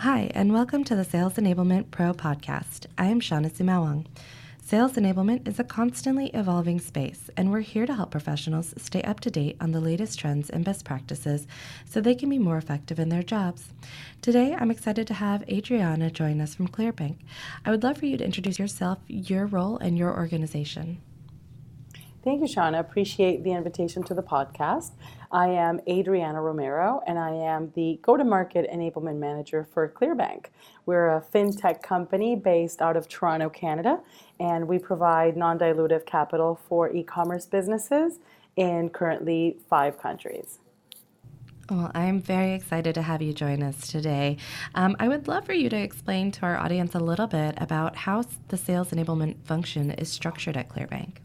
Hi, and welcome to the Sales Enablement Pro podcast. I am Shawnna Sumaoang. Sales enablement is a constantly evolving space, and we're here to help professionals stay up to date on the latest trends and best practices so they can be more effective in their jobs. Today, I'm excited to have Adriana join us from Clearbanc. I would love for you to introduce yourself, your role, and your organization. Thank you, Shawnna. Appreciate the invitation to the podcast. I am Adriana Romero, and I am the go to market enablement manager for Clearbanc. We're a fintech company based out of Toronto, Canada, and we provide non dilutive capital for e commerce businesses in currently five countries. Well, I'm very excited to have you join us today. Um, I would love for you to explain to our audience a little bit about how the sales enablement function is structured at Clearbanc.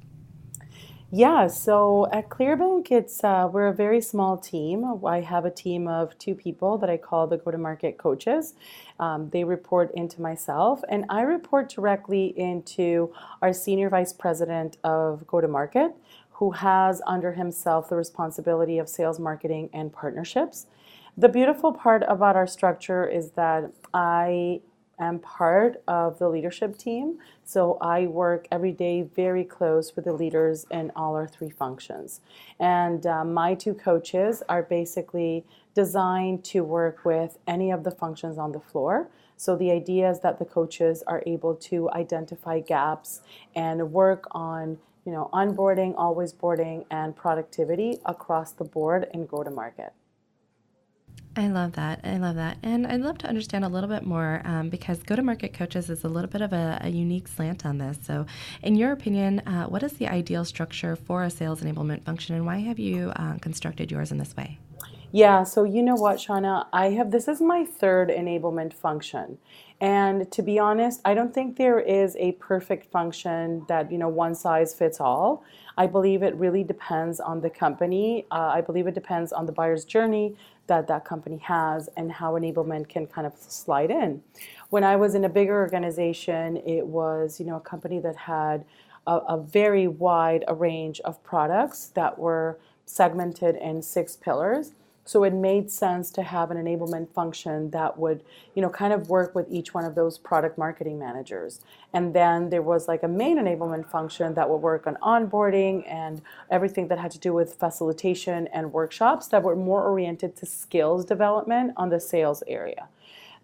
Yeah, so at Clearbanc, it's uh, we're a very small team. I have a team of two people that I call the go-to-market coaches. Um, they report into myself, and I report directly into our senior vice president of go-to-market, who has under himself the responsibility of sales, marketing, and partnerships. The beautiful part about our structure is that I am part of the leadership team. So I work every day very close with the leaders in all our three functions. And uh, my two coaches are basically designed to work with any of the functions on the floor. So the idea is that the coaches are able to identify gaps and work on you know onboarding, always boarding, and productivity across the board and go to market. I love that. I love that. And I'd love to understand a little bit more um, because go to market coaches is a little bit of a, a, unique slant on this. So, in your opinion, uh, what is the ideal structure for a sales enablement function and why have you uh, constructed yours in this way? Yeah, so you know what, Shawnna? I have this is my third enablement function. And to be honest, I don't think there is a perfect function that, you know, one size fits all. I believe it really depends on the company. Uh, I believe it depends on the buyer's journey that that company has and how enablement can kind of slide in. When I was in a bigger organization, it was, you know, a company that had a, a very wide a range of products that were segmented in six pillars so it made sense to have an enablement function that would, you know, kind of work with each one of those product marketing managers. And then there was like a main enablement function that would work on onboarding and everything that had to do with facilitation and workshops that were more oriented to skills development on the sales area.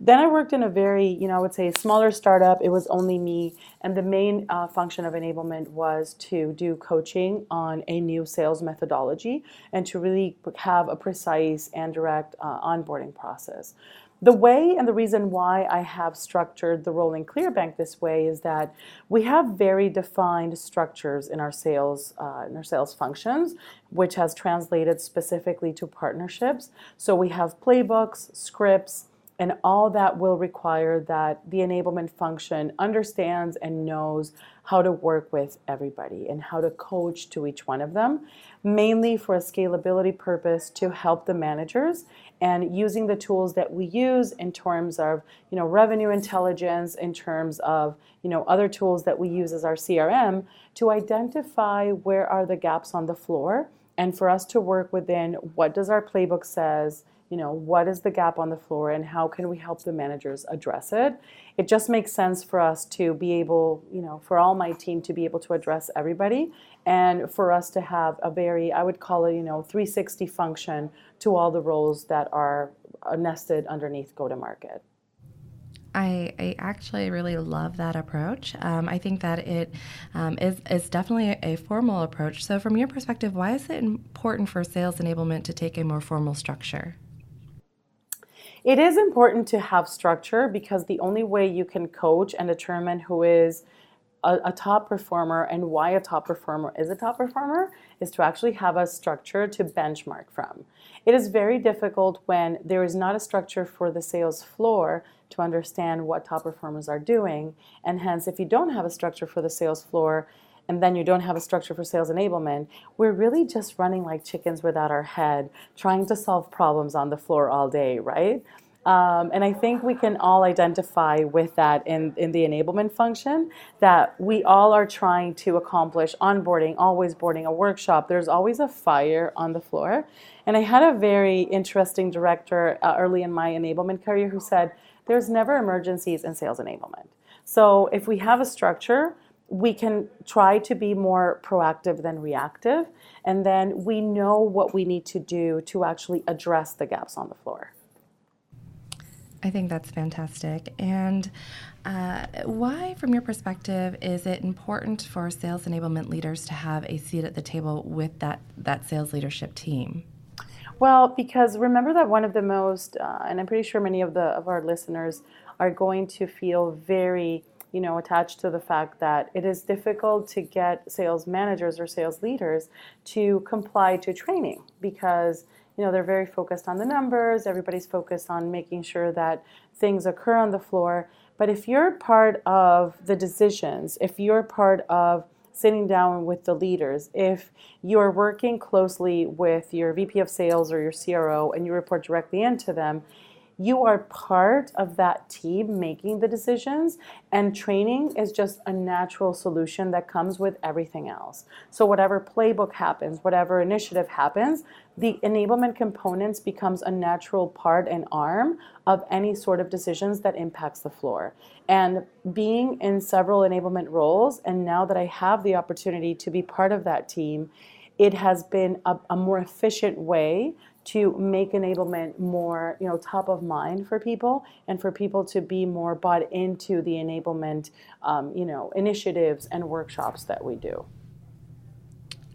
Then I worked in a very, you know, I would say smaller startup. It was only me. And the main uh, function of enablement was to do coaching on a new sales methodology and to really have a precise and direct uh, onboarding process. The way and the reason why I have structured the rolling Clearbanc this way is that we have very defined structures in our sales uh, in our sales functions, which has translated specifically to partnerships. So we have playbooks, scripts, and all that will require that the enablement function understands and knows how to work with everybody and how to coach to each one of them, mainly for a scalability purpose to help the managers and using the tools that we use in terms of you know revenue intelligence in terms of you know other tools that we use as our CRM to identify where are the gaps on the floor and for us to work within what does our playbook says you know, what is the gap on the floor and how can we help the managers address it? It just makes sense for us to be able, you know, for all my team to be able to address everybody and for us to have a very, I would call it, you know, 360 function to all the roles that are nested underneath go to market. I, I, actually really love that approach. Um, I think that it um, is is definitely a, a, formal approach. So, from your perspective, why is it important for sales enablement to take a more formal structure? It is important to have structure because the only way you can coach and determine who is a, a, top performer and why a top performer is a top performer is to actually have a structure to benchmark from. It is very difficult when there is not a structure for the sales floor to understand what top performers are doing. And hence, if you don't have a structure for the sales floor, and then you don't have a structure for sales enablement, we're really just running like chickens without our head, trying to solve problems on the floor all day, right? Um, and I think we can all identify with that in, in the enablement function that we all are trying to accomplish onboarding, always boarding a workshop. There's always a fire on the floor. And I had a very interesting director uh, early in my enablement career who said, there's never emergencies in sales enablement. So if we have a structure, we can try to be more proactive than reactive, and then we know what we need to do to actually address the gaps on the floor. I think that's fantastic. And uh, why, from your perspective, is it important for sales enablement leaders to have a seat at the table with that, that sales leadership team? Well, because remember that one of the most, uh, and I'm pretty sure many of the of our listeners are going to feel very, you know, attached to the fact that it is difficult to get sales managers or sales leaders to comply to training because you know they're very focused on the numbers. Everybody's focused on making sure that things occur on the floor. But if you're part of the decisions, if you're part of sitting down with the leaders. If you're working closely with your VP of sales or your CRO and you report directly into them, you are part of that team making the decisions, and training is just a natural solution that comes with everything else. So, whatever playbook happens, whatever initiative happens, the enablement components becomes a natural part and arm of any sort of decisions that impacts the floor. And being in several enablement roles, and now that I have the opportunity to be part of that team, it has been a, a more efficient way to make enablement more you know top of mind for people and for people to be more bought into the enablement um, you know initiatives and workshops that we do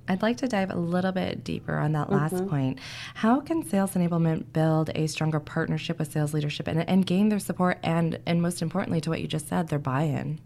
I'd like to dive a little bit deeper on that last mm-hmm. point. How can sales enablement build a stronger partnership with sales leadership and, and gain their support and, and most importantly, to what you just said, their buy in?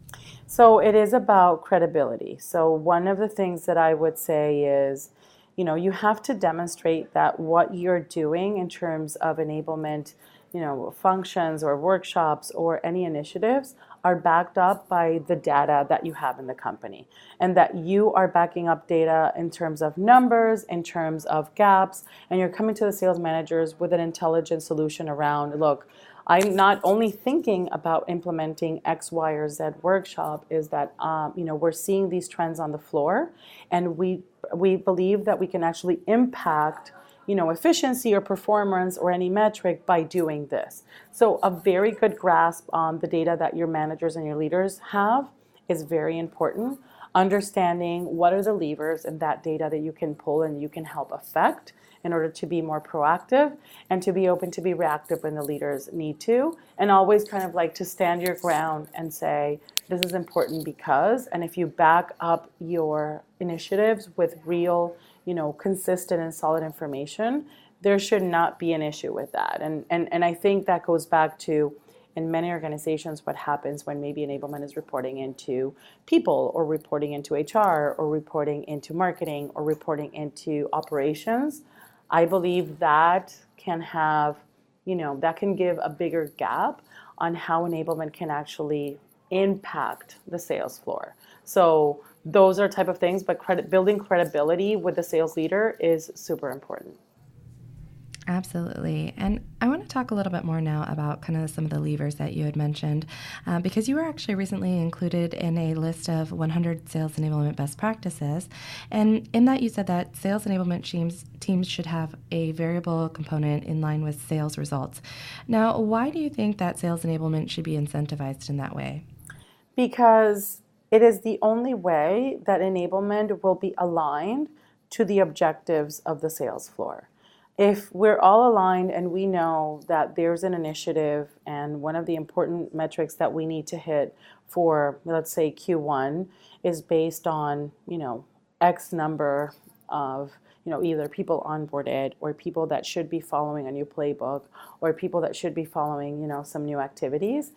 So it is about credibility. So one of the things that I would say is, you know, you have to demonstrate that what you're doing in terms of enablement, you know, functions or workshops or any initiatives are backed up by the data that you have in the company and that you are backing up data in terms of numbers, in terms of gaps, and you're coming to the sales managers with an intelligent solution around look, I'm not only thinking about implementing X, Y, or Z workshop, is that um, you know we're seeing these trends on the floor, and we we believe that we can actually impact you know, efficiency or performance or any metric by doing this. So a very good grasp on the data that your managers and your leaders have is very important. Understanding what are the levers in that data that you can pull and you can help affect in order to be more proactive and to be open to be reactive when the leaders need to. And always kind of like to stand your ground and say, this is important because, and if you back up your initiatives with real you know, consistent and solid information, there should not be an issue with that. And, and, and I think that goes back to, in many organizations, what happens when maybe enablement is reporting into people or reporting into HR or reporting into marketing or reporting into operations. I believe that can have, you know, that can give a bigger gap on how enablement can actually impact the sales floor. So those are type of things but credit building credibility with the sales leader is super important Absolutely. And I want talk a little bit more now about kind of some of the levers that you had mentioned, uh, because you were actually recently included in a list of 100 sales enablement best practices. And in that, you said that sales enablement teams, teams should have a variable component in line with sales results. Now, why do you think that sales enablement should be incentivized in that way? Because it is the only way that enablement will be aligned to the objectives of the sales floor. If we're all aligned and we know that there's an initiative and one of the important metrics that we need to hit for, let's say, Q1 is based on, you know, X number of you know either people onboarded or people that should be following a new playbook or people that should be following you know some new activities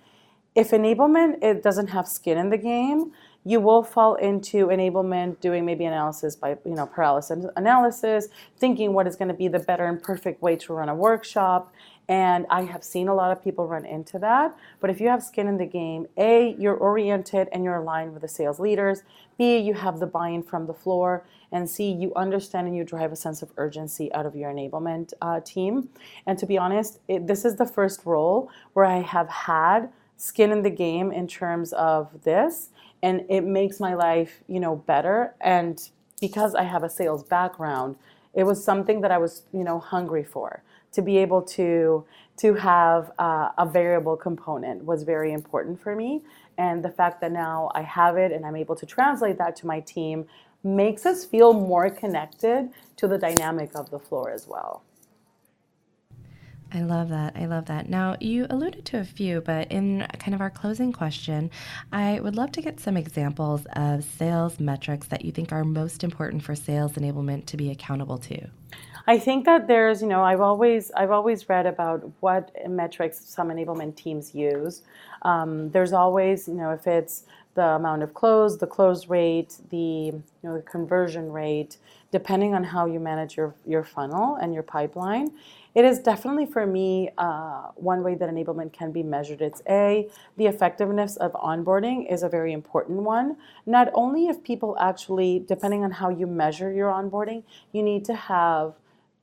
if enablement it doesn't have skin in the game, you will fall into enablement doing maybe analysis by you know paralysis analysis, thinking what is going to be the better and perfect way to run a workshop. And I have seen a lot of people run into that. But if you have skin in the game, A, you're oriented and you're aligned with the sales leaders. B, you have the buy in from the floor. And C, you understand and you drive a sense of urgency out of your enablement uh, team. And to be honest, it, this is the first role where I have had skin in the game in terms of this and it makes my life you know better and because i have a sales background it was something that i was you know hungry for to be able to to have uh, a variable component was very important for me. And the fact that now I have it and I'm able to translate that to my team makes us feel more connected to the dynamic of the floor as well. I love that. I love that. Now, you alluded to a few, but in kind of our closing question, I would love to get some examples of sales metrics that you think are most important for sales enablement to be accountable to. I think that there's, you know, I've always I've always read about what metrics some enablement teams use. Um, there's always, you know, if it's the amount of close, the close rate, the you know the conversion rate, depending on how you manage your your funnel and your pipeline. It is definitely for me uh, one way that enablement can be measured. It's a the effectiveness of onboarding is a very important one. Not only if people actually, depending on how you measure your onboarding, you need to have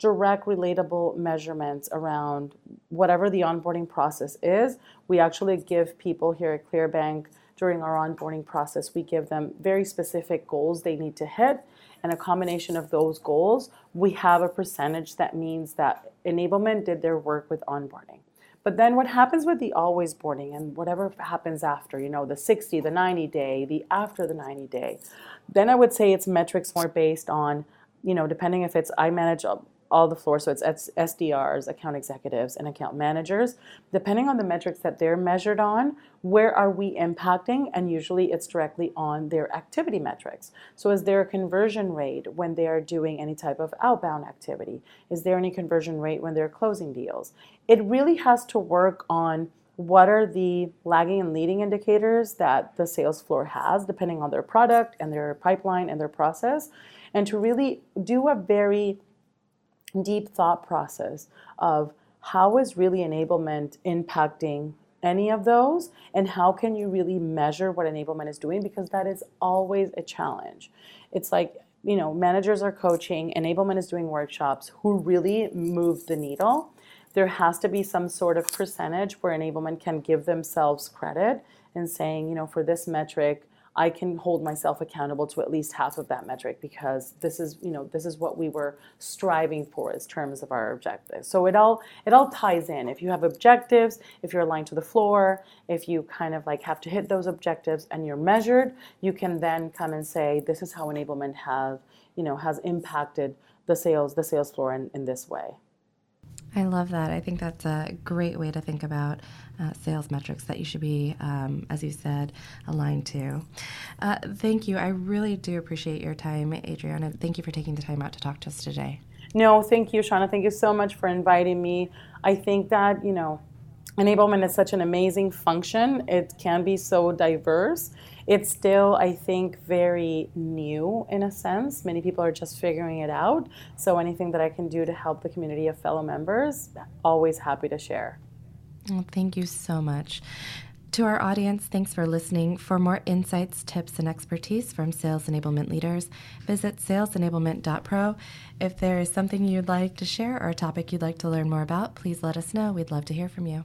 direct relatable measurements around whatever the onboarding process is. We actually give people here at Clearbanc during our onboarding process, we give them very specific goals they need to hit. And a combination of those goals, we have a percentage that means that enablement did their work with onboarding. But then what happens with the always boarding and whatever happens after, you know, the 60, the 90 day, the after the 90 day, then I would say it's metrics more based on, you know, depending if it's I manage all the floors. So it's SDRs, account executives, and account managers. Depending on the metrics that they're measured on, where are we impacting? And usually it's directly on their activity metrics. So is there a conversion rate when they are doing any type of outbound activity? Is there any conversion rate when they're closing deals? It really has to work on what are the lagging and leading indicators that the sales floor has, depending on their product and their pipeline and their process, and to really do a very deep thought process of how is really enablement impacting any of those and how can you really measure what enablement is doing because that is always a challenge. It's like you know managers are coaching enablement is doing workshops. Who really move the needle? There has to be some sort of percentage where enablement can give themselves credit and saying you know for this metric I can hold myself accountable to at least half of that metric because this is, you know, this is what we were striving for as terms of our objectives. So it all it all ties in. If you have objectives, if you're aligned to the floor, if you kind of like have to hit those objectives and you're measured, you can then come and say, this is how enablement have, you know, has impacted the sales, the sales floor in, in this way. I love that. I think that's a great way to think about uh, sales metrics that you should be, um, as you said, aligned to. Uh, thank you. I really do appreciate your time, Adriana. Thank you for taking the time out to talk to us today. No, thank you, Shawnna. Thank you so much for inviting me. I think that, you know, enablement is such an amazing function. It can be so diverse. It's still, I think, very new in a sense. Many people are just figuring it out. So anything that I can do to help the community of fellow members, always happy to share. Well, thank you so much. To our audience, thanks for listening. For more insights, tips, and expertise from sales enablement leaders, visit salesenablement.pro. If there is something you'd like to share or a topic you'd like to learn more about, please let us know. We'd love to hear from you.